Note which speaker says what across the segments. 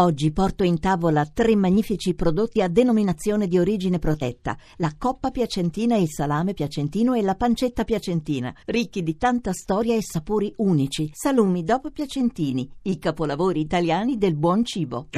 Speaker 1: Oggi porto in tavola tre magnifici prodotti a denominazione di origine protetta: la coppa piacentina, il salame piacentino e la pancetta piacentina, ricchi di tanta storia e sapori unici. Salumi dopo piacentini, i capolavori italiani del buon cibo.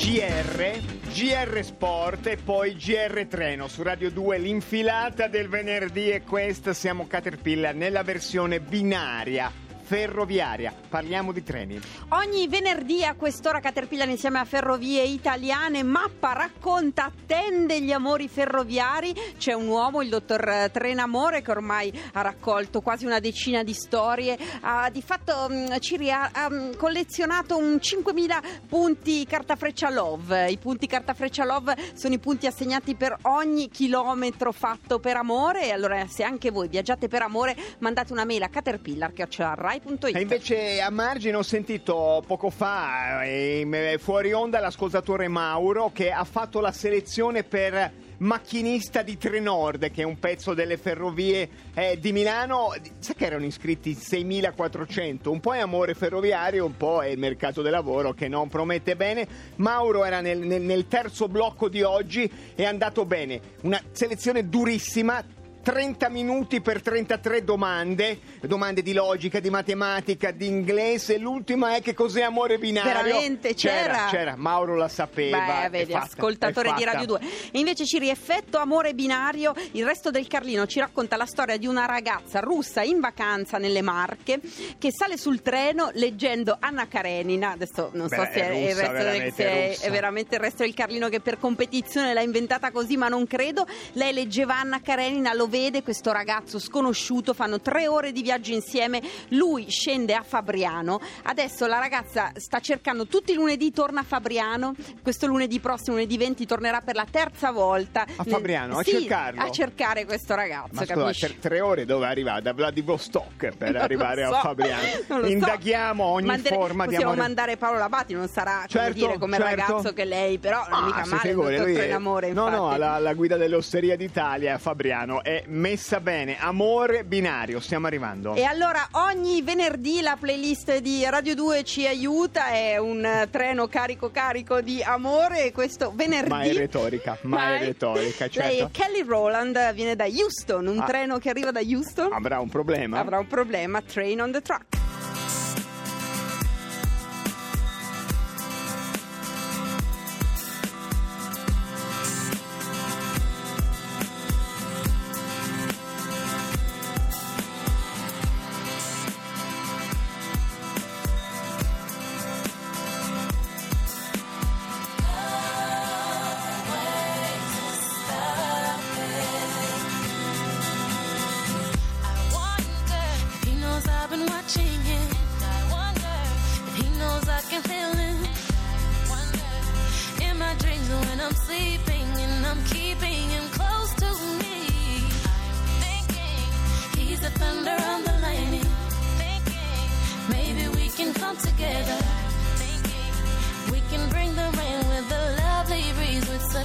Speaker 2: GR, GR Sport e poi GR Treno su Radio 2, l'infilata del venerdì e questa siamo Caterpillar nella versione binaria ferroviaria. Parliamo di treni.
Speaker 3: Ogni venerdì a quest'ora Caterpillar insieme a Ferrovie Italiane mappa, racconta, attende gli amori ferroviari. C'è un uomo, il dottor Trenamore, che ormai ha raccolto quasi una decina di storie. Ha, di fatto mm, Ciri ha, mm, collezionato un 5.000 punti carta freccia love. I punti carta freccia love sono i punti assegnati per ogni chilometro fatto per amore. E allora se anche voi viaggiate per amore mandate una mail a Caterpillar che ho Rai Rai.it.
Speaker 2: E invece a margine ho sentito poco fa eh, fuori onda l'ascoltatore Mauro che ha fatto la selezione per macchinista di Trenord, che è un pezzo delle ferrovie eh, di Milano. Sai che erano iscritti 6.400? Un po' è amore ferroviario, un po' è il mercato del lavoro che non promette bene. Mauro era nel, nel, nel terzo blocco di oggi, è andato bene. Una selezione durissima, 30 minuti per 33 domande, domande di logica, di matematica, di inglese. L'ultima è che cos'è amore binario?
Speaker 3: Veramente c'era.
Speaker 2: C'era, c'era. Mauro la sapeva.
Speaker 3: Beh, vedi, fatta, ascoltatore di Radio 2. E invece ci rieffetto amore binario, il resto del Carlino ci racconta la storia di una ragazza russa in vacanza nelle Marche che sale sul treno leggendo Anna Karenina. Adesso non
Speaker 2: Beh,
Speaker 3: so se, è,
Speaker 2: russa,
Speaker 3: il resto se è, è veramente il resto del Carlino che per competizione l'ha inventata così, ma non credo. Lei leggeva Anna Karenina, lo vede vede questo ragazzo sconosciuto, fanno tre ore di viaggio insieme, lui scende a Fabriano, adesso la ragazza sta cercando tutti i lunedì, torna a Fabriano, questo lunedì prossimo, lunedì 20, tornerà per la terza volta.
Speaker 2: A Fabriano, a
Speaker 3: sì,
Speaker 2: cercarlo?
Speaker 3: A cercare questo ragazzo,
Speaker 2: Ma? Scusa, tre ore dove arriva? Da Vladivostok per
Speaker 3: Non
Speaker 2: arrivare
Speaker 3: so,
Speaker 2: a Fabriano. Indaghiamo
Speaker 3: so.
Speaker 2: ogni
Speaker 3: Mandere,
Speaker 2: forma di
Speaker 3: possiamo
Speaker 2: amore.
Speaker 3: mandare Paolo Labati, non sarà come
Speaker 2: Certo,
Speaker 3: dire come
Speaker 2: certo.
Speaker 3: ragazzo che lei, però non
Speaker 2: Ah,
Speaker 3: mica
Speaker 2: si
Speaker 3: male,
Speaker 2: lui è-
Speaker 3: Trenamore,
Speaker 2: No, no,
Speaker 3: infatti.
Speaker 2: la, la guida dell'Osteria d'Italia Fabriano è messa bene. Amore binario, stiamo arrivando.
Speaker 3: E allora ogni venerdì la playlist di Radio 2 ci aiuta, è un eh, treno carico carico di amore e questo venerdì...
Speaker 2: Ma è retorica, ma è retorica, certo.
Speaker 3: Lei è Kelly Rowland, viene da Houston, un
Speaker 2: Ah.
Speaker 3: treno che arriva da Houston
Speaker 2: Avrà un problema?
Speaker 3: avrà un problema, train on the track.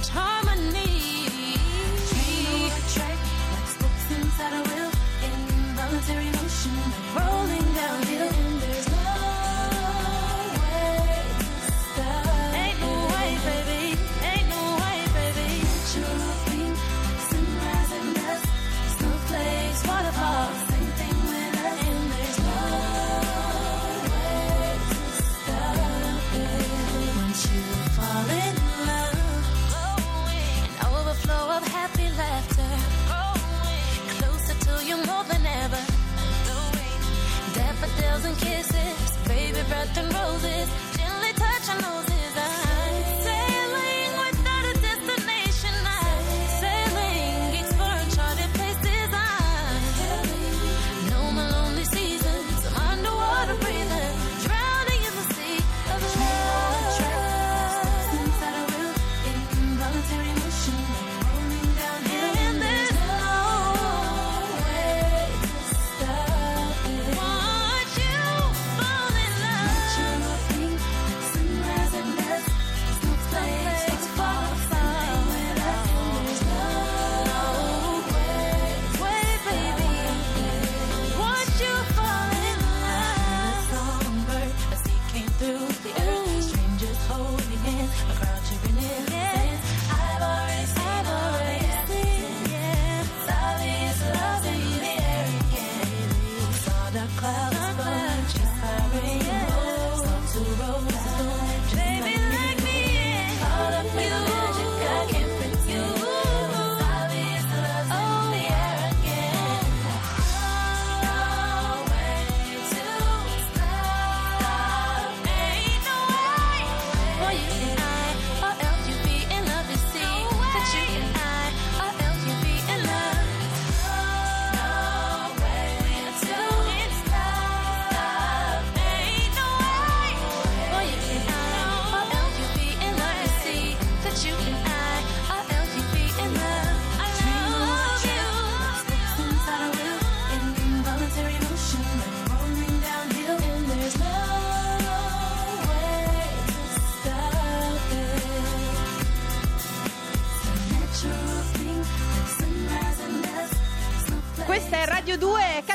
Speaker 4: It's hard. Kisses, baby breath and roses, gently touch our noses.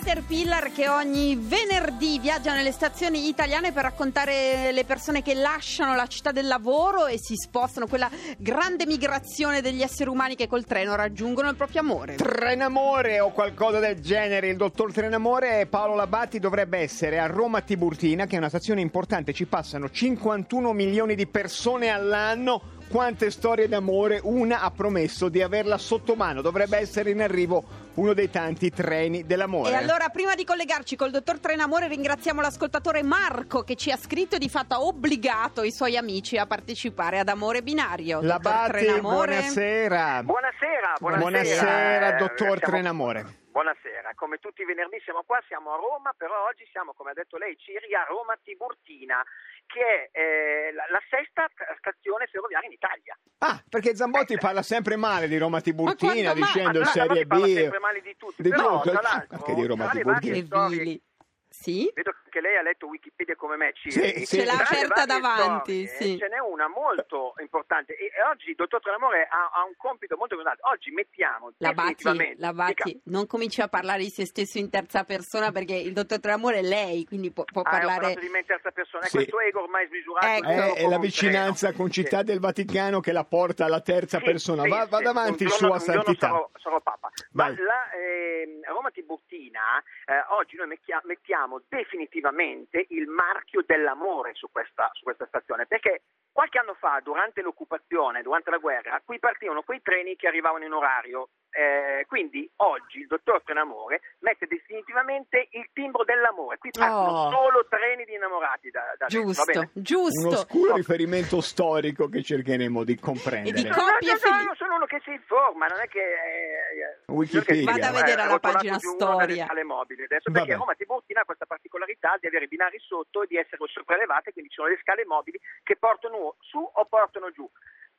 Speaker 3: Caterpillar che ogni venerdì viaggia nelle stazioni italiane per raccontare le persone che lasciano la città del lavoro e si spostano, quella grande migrazione degli esseri umani che col treno raggiungono il proprio amore.
Speaker 2: Trenamore o qualcosa del genere. Il dottor Trenamore Paolo Labatti dovrebbe essere a Roma Tiburtina, che è una stazione importante. Ci passano 51 milioni di persone all'anno. Quante storie d'amore, una ha promesso di averla sotto mano. Dovrebbe essere in arrivo uno dei tanti treni dell'amore.
Speaker 3: E allora, prima di collegarci col dottor Trenamore, ringraziamo l'ascoltatore Marco che ci ha scritto e di fatto ha obbligato i suoi amici a partecipare ad Amore Binario. Trenamore.
Speaker 2: buonasera.
Speaker 5: Buonasera, buonasera.
Speaker 2: Buonasera,
Speaker 5: Eh,
Speaker 2: dottor
Speaker 5: siamo-
Speaker 2: Trenamore.
Speaker 5: Buonasera, come tutti i venerdì siamo qua, siamo a Roma, però oggi siamo, come ha detto lei, Ciri, a Roma Tiburtina, che è eh, la, la sesta sta- stazione ferroviaria in Italia.
Speaker 2: Ah, perché Zambotti parla sempre male di Roma Tiburtina,
Speaker 3: Ma quando mai?
Speaker 2: dicendo
Speaker 5: Ma
Speaker 2: Serie
Speaker 5: parla
Speaker 2: B.
Speaker 5: sempre male di tutti,
Speaker 2: Di
Speaker 5: però,
Speaker 2: tutto,
Speaker 5: tra l'altro,
Speaker 2: anche di Roma Tiburtina.
Speaker 3: Sì?
Speaker 5: Vedo che lei ha letto Wikipedia come me, Ciri.
Speaker 2: Sì, sì.
Speaker 3: Ce l'ha aperta davanti,
Speaker 5: storie,
Speaker 3: sì.
Speaker 5: Ce n'è una molto importante e, e oggi il dottor Trenamore ha, ha un compito molto importante. Oggi mettiamo
Speaker 3: La Bacchi,
Speaker 5: definitivamente...
Speaker 3: la Bacchi, non cominci a parlare di se stesso in terza persona perché il dottor Trenamore è lei, quindi può, può
Speaker 5: Ah,
Speaker 3: parlare...
Speaker 5: di me in terza persona,
Speaker 2: Sì.
Speaker 5: questo ego ormai smisurato.
Speaker 3: Ecco.
Speaker 5: è
Speaker 2: Eh,
Speaker 5: po'
Speaker 2: è la vicinanza con Città
Speaker 5: Sì.
Speaker 2: del Vaticano che la porta alla terza
Speaker 5: Sì,
Speaker 2: persona.
Speaker 5: sì,
Speaker 2: Va,
Speaker 5: sì.
Speaker 2: vada avanti,
Speaker 5: Un
Speaker 2: Sua
Speaker 5: giorno- giorno
Speaker 2: Santità.
Speaker 5: Sarò, sarò Papa.
Speaker 2: Vai.
Speaker 5: Ma la ehm, Roma Tiburtina, eh, oggi noi mettia- mettiamo definitivamente il marchio dell'amore su questa, su questa stazione, perché durante l'occupazione, durante la guerra, qui partivano quei treni che arrivavano in orario. Eh, quindi oggi il dottor Trenamore mette definitivamente il timbro dell'amore. Qui partono
Speaker 3: Oh.
Speaker 5: solo treni di innamorati da, da dentro, va
Speaker 3: Giusto,
Speaker 5: bene?
Speaker 2: Uno
Speaker 3: giusto.
Speaker 2: oscuro riferimento storico che cercheremo di
Speaker 3: E
Speaker 2: comprendere.
Speaker 3: di
Speaker 5: No, no, no, no, sono uno che si informa, non è che... eh,
Speaker 2: Wikipedia.
Speaker 3: Vada a vedere
Speaker 5: eh, trovato
Speaker 3: pagina storia.
Speaker 5: scale mobili adesso perché Roma Tiburtina ha questa particolarità di avere i binari sotto e di essere sopraelevate, quindi ci sono le scale mobili che portano su o portano giù.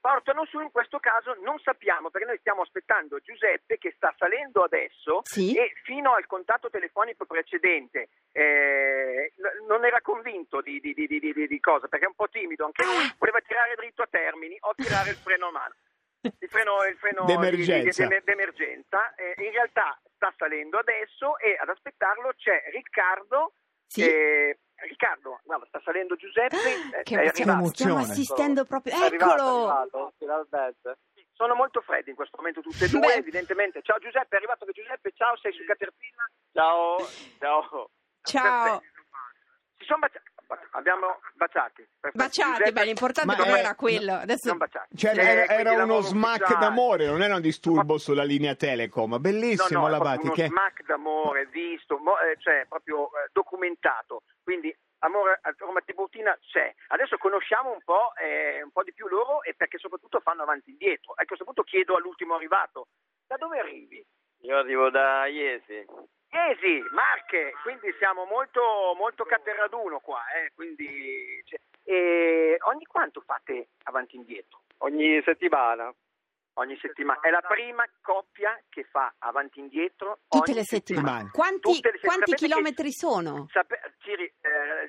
Speaker 5: Portano su in questo caso non sappiamo perché noi stiamo aspettando Giuseppe che sta salendo adesso
Speaker 3: Sì.
Speaker 5: e fino al contatto telefonico precedente eh, non era convinto di, di- di- di- cosa perché è un po' timido anche lui, voleva tirare dritto a termini o tirare il freno a mano. Il freno, il freno
Speaker 2: D'emergenza.
Speaker 5: d'emergenza. Eh, in realtà sta salendo adesso e ad aspettarlo c'è Riccardo.
Speaker 3: Sì.
Speaker 5: eh, Riccardo, guarda, sta salendo Giuseppe. eh,
Speaker 3: Che
Speaker 5: è
Speaker 3: stiamo assistendo proprio.
Speaker 5: È arrivato,
Speaker 3: Eccolo!
Speaker 5: è arrivato. Sono molto freddi in questo momento tutti e due,
Speaker 3: Beh.
Speaker 5: evidentemente. Ciao Giuseppe, è arrivato che Giuseppe, ciao, sei su Caterpillar? Ciao, ciao.
Speaker 3: Ciao.
Speaker 5: Perfetto. Si sono baciati. Abbiamo baciati. Perfetto.
Speaker 3: Baciati,
Speaker 5: Giuseppe-
Speaker 3: beh, l'importante
Speaker 2: Ma
Speaker 3: però
Speaker 2: è-
Speaker 3: era quello. Adesso
Speaker 5: sono baciati.
Speaker 2: Cioè,
Speaker 5: Eh,
Speaker 2: era, era uno smack
Speaker 5: ufficiale.
Speaker 2: d'amore, non era un disturbo sulla linea Telecom. Bellissimo
Speaker 5: no, no, è
Speaker 2: Labati.
Speaker 5: proprio
Speaker 2: Che...
Speaker 5: uno smack d'amore visto, mo- eh, cioè proprio eh, documentato. Quindi amore a Roma Tiburtina c'è. Adesso conosciamo un po', eh, un po' di più loro e perché soprattutto fanno avanti e indietro. A questo punto chiedo all'ultimo arrivato, da dove arrivi?
Speaker 6: Io arrivo da Iesi.
Speaker 5: Iesi, Marche, quindi siamo molto, molto caterraduno qua, eh, quindi, cioè, e ogni quanto fate avanti e indietro?
Speaker 6: Ogni settimana.
Speaker 5: Ogni settimana. È la prima coppia che fa avanti e indietro
Speaker 3: tutte
Speaker 5: ogni
Speaker 3: le settimane.
Speaker 2: settimana.
Speaker 3: Quanti,
Speaker 5: Tutte le settimane.
Speaker 3: quanti
Speaker 5: Sapete che-
Speaker 3: chilometri sono?
Speaker 5: Sape- si, eh,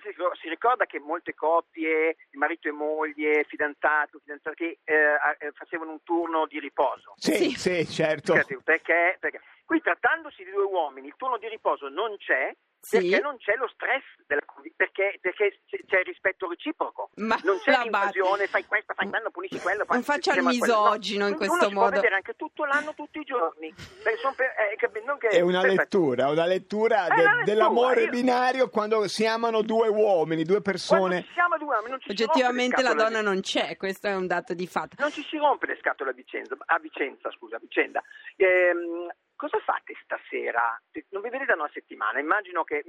Speaker 5: si si ricorda che molte coppie, marito e moglie, fidanzato, fidanzati, eh, a- eh, facevano un turno di riposo.
Speaker 2: Sì,
Speaker 3: Sì.
Speaker 2: sì, certo.
Speaker 5: Perché, perché qui trattandosi di due uomini il turno di riposo non c'è
Speaker 3: Sì.
Speaker 5: perché non c'è lo stress della perché, perché c'è il rispetto reciproco.
Speaker 3: Ma
Speaker 5: non c'è
Speaker 3: la
Speaker 5: l'invasione, fai questo, fai quello, pulisci quello.
Speaker 3: Non faccia il misogino in
Speaker 5: Uno
Speaker 3: questo
Speaker 5: si può
Speaker 3: modo.
Speaker 5: vedere anche tutto l'anno, tutti i giorni. Per- eh, che-
Speaker 2: È una lettura, una lettura
Speaker 5: È
Speaker 2: de-
Speaker 5: una lettura,
Speaker 2: dell'amore
Speaker 5: io-
Speaker 2: binario quando si amano due uomini, due
Speaker 5: Quando
Speaker 2: persone.
Speaker 5: ci siamo due, non ci si
Speaker 3: Oggettivamente la donna non c'è, questo è un dato di fatto.
Speaker 5: non ci si rompe le scatole a Vicenza, a Vicenza, scusa, a vicenda. Ehm, cosa fate stasera? Non vi vedete da una settimana, immagino che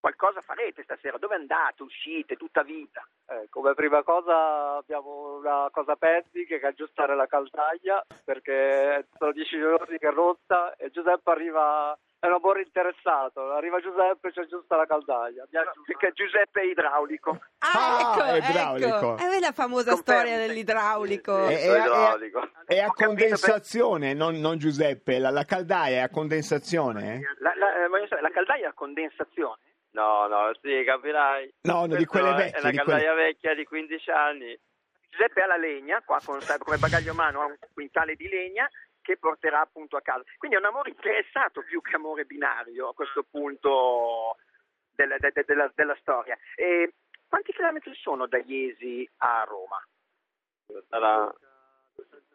Speaker 5: qualcosa farete stasera, dove andate, uscite, tutta vita.
Speaker 6: Eh, come prima cosa abbiamo una cosa pending che è aggiustare la caldaia perché sono dieci giorni che è rotta e Giuseppe arriva, è un amore interessato, arriva Giuseppe e ci aggiusta la caldaia.
Speaker 5: Perché Giuseppe è idraulico.
Speaker 3: Ah,
Speaker 2: Ah,
Speaker 3: ecco,
Speaker 2: è idraulico.
Speaker 3: ecco. Eh, la famosa
Speaker 5: Confermo.
Speaker 3: storia dell'idraulico.
Speaker 2: È,
Speaker 6: Sì,
Speaker 2: è- è-
Speaker 6: idraulico.
Speaker 2: è a
Speaker 5: Ho capito,
Speaker 2: condensazione, non, non Giuseppe, la, la caldaia è a condensazione?
Speaker 5: La, la- eh, la caldaia a condensazione?
Speaker 6: No, no, sì, capirai.
Speaker 2: No, no, di quelle
Speaker 6: è-
Speaker 2: vecchie,
Speaker 6: È la
Speaker 2: di quelle-
Speaker 6: caldaia vecchia di 15 anni.
Speaker 5: Giuseppe ha la legna, qua con- come bagaglio a mano ha un quintale di legna che porterà appunto a casa. Quindi è un amore interessato più che amore binario a questo punto del- de- de- della, della storia. E quanti chilometri sono da Iesi a Roma?
Speaker 6: Sarà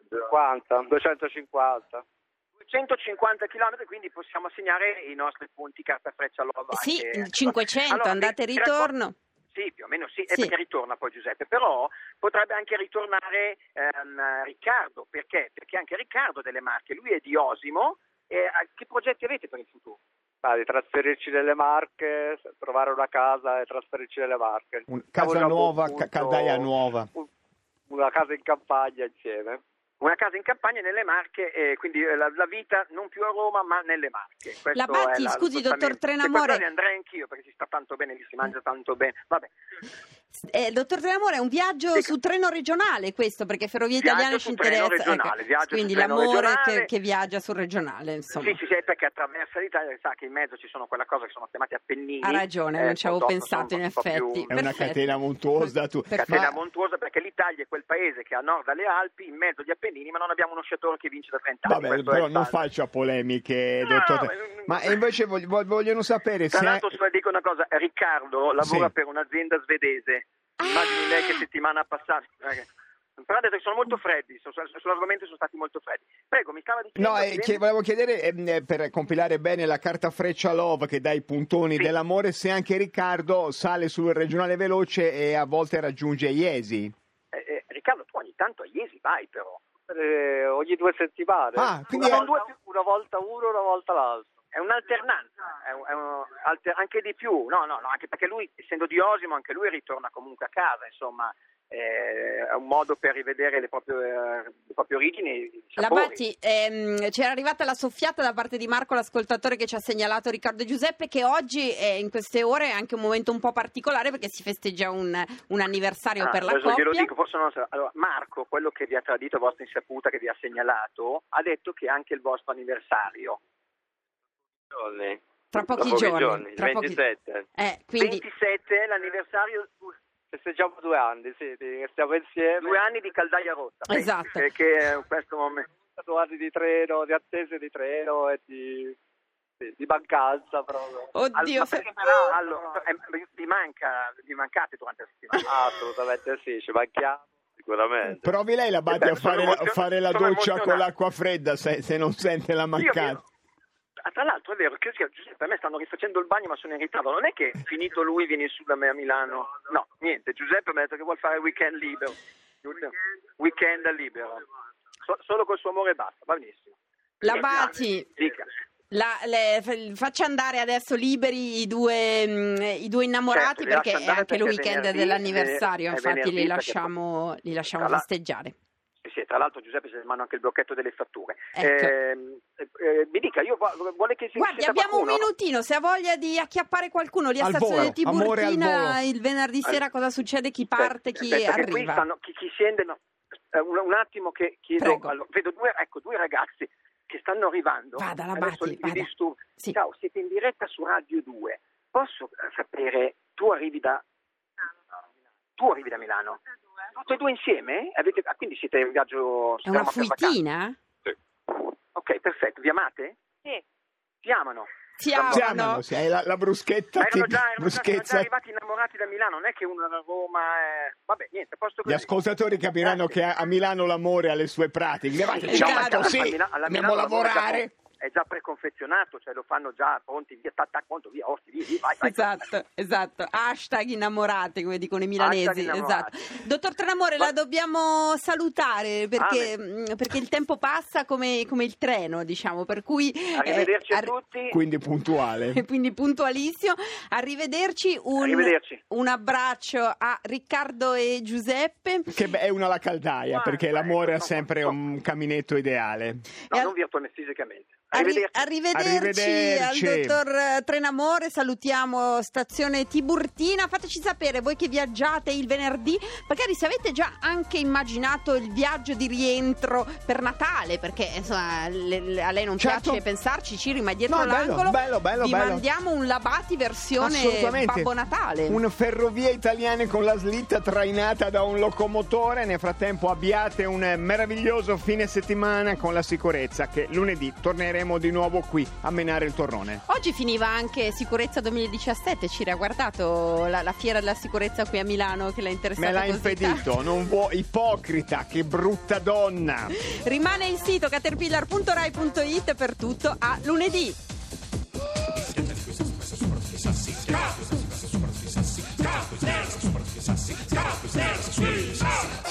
Speaker 6: 50, 250.
Speaker 5: 250 km, quindi possiamo assegnare i nostri punti carta freccia lova.
Speaker 3: Sì,
Speaker 5: anche-
Speaker 3: 500,
Speaker 5: Allora,
Speaker 3: andata e ritorno.
Speaker 5: Sì, più o meno sì, e
Speaker 3: Sì.
Speaker 5: perché ritorna poi Giuseppe, però potrebbe anche ritornare ehm, Riccardo, perché? Perché anche Riccardo ha delle marche, lui è di Osimo, e, eh, che progetti avete per il futuro?
Speaker 6: Ah, di trasferirci nelle Marche, trovare una casa e trasferirci nelle Marche.
Speaker 2: Un- casa nuova,
Speaker 6: punto,
Speaker 2: caldaia nuova.
Speaker 6: un- Una casa in campagna insieme.
Speaker 5: Una casa in campagna nelle Marche, e quindi eh, la, la vita non più a Roma ma nelle Marche. Questo
Speaker 3: La Batti,
Speaker 5: è
Speaker 3: scusi, dottor. Trenamore.
Speaker 5: E poi andrei anch'io perché si sta tanto bene, lì si mangia tanto bene. Vabbè.
Speaker 3: Eh, dottor Trenamore, è un viaggio
Speaker 5: Dica.
Speaker 3: su treno regionale questo, perché Ferrovie Italiane ci interessa. ecco. Quindi l'amore che, che viaggia sul regionale, insomma.
Speaker 5: Sì, sì, sì, perché attraversa l'Italia sa che in mezzo ci sono quella cosa che sono chiamati Appennini.
Speaker 3: Ha ragione, non ci avevo pensato, in
Speaker 5: po' più-
Speaker 3: effetti.
Speaker 2: È una
Speaker 3: Perfetto.
Speaker 2: catena montuosa. Tu.
Speaker 5: Catena
Speaker 2: Ma-
Speaker 5: montuosa perché l'Italia è quel paese che a nord alle Alpi, in mezzo agli Appennini, ma non abbiamo uno sciatore che vince da 30 anni.
Speaker 2: Vabbè,
Speaker 5: è
Speaker 2: però non faccia polemiche,
Speaker 5: No,
Speaker 2: dottor.
Speaker 5: ma-
Speaker 2: Ma invece vog- vog- vogliono sapere se...
Speaker 5: Tra l'altro, solo dico una cosa: Riccardo lavora
Speaker 2: Sì.
Speaker 5: per un'azienda svedese. Immagini lei che settimana passata. Però ha detto che sono molto freddi, su- su- sull'argomento sono stati molto freddi. Prego, mi stava dicendo.
Speaker 2: No, eh,
Speaker 5: che-
Speaker 2: volevo chiedere ehm, eh, per compilare bene la carta freccia Love che dà i puntoni
Speaker 5: Sì.
Speaker 2: dell'amore se anche Riccardo sale sul regionale veloce e a volte raggiunge Iesi.
Speaker 5: eh, eh, Riccardo, tu ogni tanto a Iesi vai, però.
Speaker 6: Eh, ogni due settimane.
Speaker 2: Ah, quindi
Speaker 6: una,
Speaker 2: è-
Speaker 6: volta, una volta uno, una volta l'altro.
Speaker 5: È un'alternanza, è un- è un- alter- anche di più, no, no, no, anche perché lui, essendo di Osimo, anche lui ritorna comunque a casa, insomma, eh, è un modo per rivedere le proprie, eh, le proprie origini.
Speaker 3: La. Batti, ehm, c'era arrivata la soffiata da parte di Marco, l'ascoltatore che ci ha segnalato Riccardo Giuseppe, che oggi è in queste ore è anche un momento un po' particolare perché si festeggia un, un anniversario
Speaker 5: Ah,
Speaker 3: per la coppia.
Speaker 5: glielo dico, forse non sa. Allora, Marco, quello che vi ha tradito a vostra insaputa, che vi ha segnalato, ha detto che è anche il vostro anniversario.
Speaker 6: Giorni.
Speaker 3: Tra pochi
Speaker 6: Tra
Speaker 3: giorni, tra pochi-
Speaker 6: 27.
Speaker 3: Eh, quindi
Speaker 5: 27 è l'anniversario,
Speaker 6: Festeggiamo due anni, sì, di- stiamo insieme.
Speaker 5: due anni di caldaia rotta.
Speaker 3: Esatto.
Speaker 5: È in questo momento.
Speaker 6: Due anni di treno, di attese di treno e di, sì, di mancanza proprio.
Speaker 3: oddio,
Speaker 5: Allora, ma
Speaker 3: se-
Speaker 5: perché però, allora, eh, vi, manca, vi mancate durante la settimana?
Speaker 6: Ah, assolutamente sì, ci manchiamo sicuramente.
Speaker 2: Provi lei la Batti
Speaker 5: Beh,
Speaker 2: a fare,
Speaker 5: sono
Speaker 2: a
Speaker 5: emozio-
Speaker 2: fare la doccia con l'acqua fredda se, se non sente la
Speaker 5: Io-
Speaker 2: mancanza.
Speaker 5: Ah, tra l'altro è vero che io- Giuseppe a me stanno rifacendo il bagno ma sono in ritardo. Non è che finito lui vieni su da me a Milano. No niente Giuseppe mi ha detto che vuole fare il weekend libero. Giusto? weekend libero. So- solo col suo amore basta va benissimo.
Speaker 3: La
Speaker 5: Eh,
Speaker 3: Batti,
Speaker 5: dica.
Speaker 3: la- le- faccia andare adesso liberi i due, mm, i due innamorati
Speaker 5: Certo, li
Speaker 3: perché è anche il
Speaker 5: perché
Speaker 3: weekend
Speaker 5: venerdì
Speaker 3: dell'anniversario,
Speaker 5: è- è
Speaker 3: infatti li
Speaker 5: perché
Speaker 3: lasciamo, li lasciamo festeggiare.
Speaker 5: Sì, sì, tra l'altro Giuseppe si manda anche il blocchetto delle fatture
Speaker 3: Ecco.
Speaker 5: Eh, eh, mi dica io vo- vuole che si
Speaker 3: Guardi, abbiamo un
Speaker 5: qualcuno?
Speaker 3: minutino, se ha voglia di acchiappare qualcuno lì a
Speaker 2: Al
Speaker 3: Stazione
Speaker 2: volo,
Speaker 3: Tiburtina il venerdì sera cosa succede, chi parte,
Speaker 5: Aspetta,
Speaker 3: chi
Speaker 5: aspetta, che qui
Speaker 3: arriva.
Speaker 5: stanno- chi, chi scende, no. Eh, un, un attimo che chiedo, allora, vedo due, ecco, due ragazzi che stanno arrivando.
Speaker 3: Vada, la Batti,
Speaker 5: li
Speaker 3: vada. Sì.
Speaker 5: Ciao, siete in diretta su Radio 2. Posso eh, sapere, tu arrivi da... Tu arrivi da Milano? Tutti e due insieme? Avete- ah, quindi siete in viaggio...
Speaker 3: È una fuitina?
Speaker 5: Ok, perfetto. Vi amate?
Speaker 4: Sì.
Speaker 5: Ti amano?
Speaker 3: Si
Speaker 5: Ti
Speaker 3: amano.
Speaker 2: Se hai la, la bruschetta,
Speaker 5: Ma erano già, erano già- già arrivati innamorati da Milano, non è che uno era a Roma... eh, Vabbè, niente, posto
Speaker 2: Gli
Speaker 5: così.
Speaker 2: ascoltatori capiranno
Speaker 5: Grazie.
Speaker 2: che a, a Milano l'amore ha le sue pratiche. Dite, "Ma che
Speaker 3: Esatto.
Speaker 2: ciao, così,
Speaker 5: alla
Speaker 2: andiamo a
Speaker 5: Milano lavoro già
Speaker 2: lavorare.
Speaker 5: È già preconfezionato, cioè lo fanno già pronti, via, tac, tac, pronto, via, orti, via, via, vai, vai.
Speaker 3: Esatto, esatto. Hashtag innamorate, come dicono i milanesi. Esatto. Dottor Trenamore,
Speaker 5: Ma-
Speaker 3: la dobbiamo salutare perché,
Speaker 5: Amen.
Speaker 3: mh, perché il tempo passa come, come il treno, diciamo. Per cui,
Speaker 5: Arrivederci
Speaker 3: eh,
Speaker 5: a tutti.
Speaker 2: Quindi puntuale.
Speaker 3: e quindi puntualissimo. Arrivederci, un,
Speaker 5: Arrivederci.
Speaker 3: un abbraccio a Riccardo e Giuseppe.
Speaker 2: Che beh, è una la caldaia,
Speaker 5: Ma-
Speaker 2: perché l'amore ha sempre
Speaker 5: no.
Speaker 2: un caminetto ideale.
Speaker 5: No,
Speaker 3: E-
Speaker 5: non virtualmente, fisicamente.
Speaker 3: Arri-
Speaker 5: Arrivederci.
Speaker 3: arrivederci,
Speaker 2: Arrivederci.
Speaker 3: al dottor Trenamore, salutiamo stazione Tiburtina, fateci sapere voi che viaggiate il venerdì, magari se avete già anche immaginato il viaggio di rientro per Natale, perché insomma le- le- a lei non
Speaker 2: Certo.
Speaker 3: piace pensarci Ciri, ma dietro
Speaker 2: No,
Speaker 3: l'angolo
Speaker 2: bello, bello,
Speaker 3: vi
Speaker 2: bello.
Speaker 3: mandiamo un Labati versione. Babbo Natale.
Speaker 2: Un ferrovia italiane con la slitta trainata da un locomotore. Nel frattempo abbiate un meraviglioso fine settimana con la sicurezza che lunedì torneremo saremo di nuovo qui a menare il torrone.
Speaker 3: Oggi finiva anche Sicurezza 2017, Cira, ha guardato la, la, fiera della sicurezza qui a Milano che l'ha interessata
Speaker 2: Me l'ha impedito, tanto. non vuoi ipocrita, che brutta donna.
Speaker 3: Rimane il sito caterpillar.rai.it per tutto a lunedì. Sassi, sassi, sassi, sassi, sassi, sassi, sassi, sassi, sassi, sassi, sassi, sassi, sassi, sassi, sassi,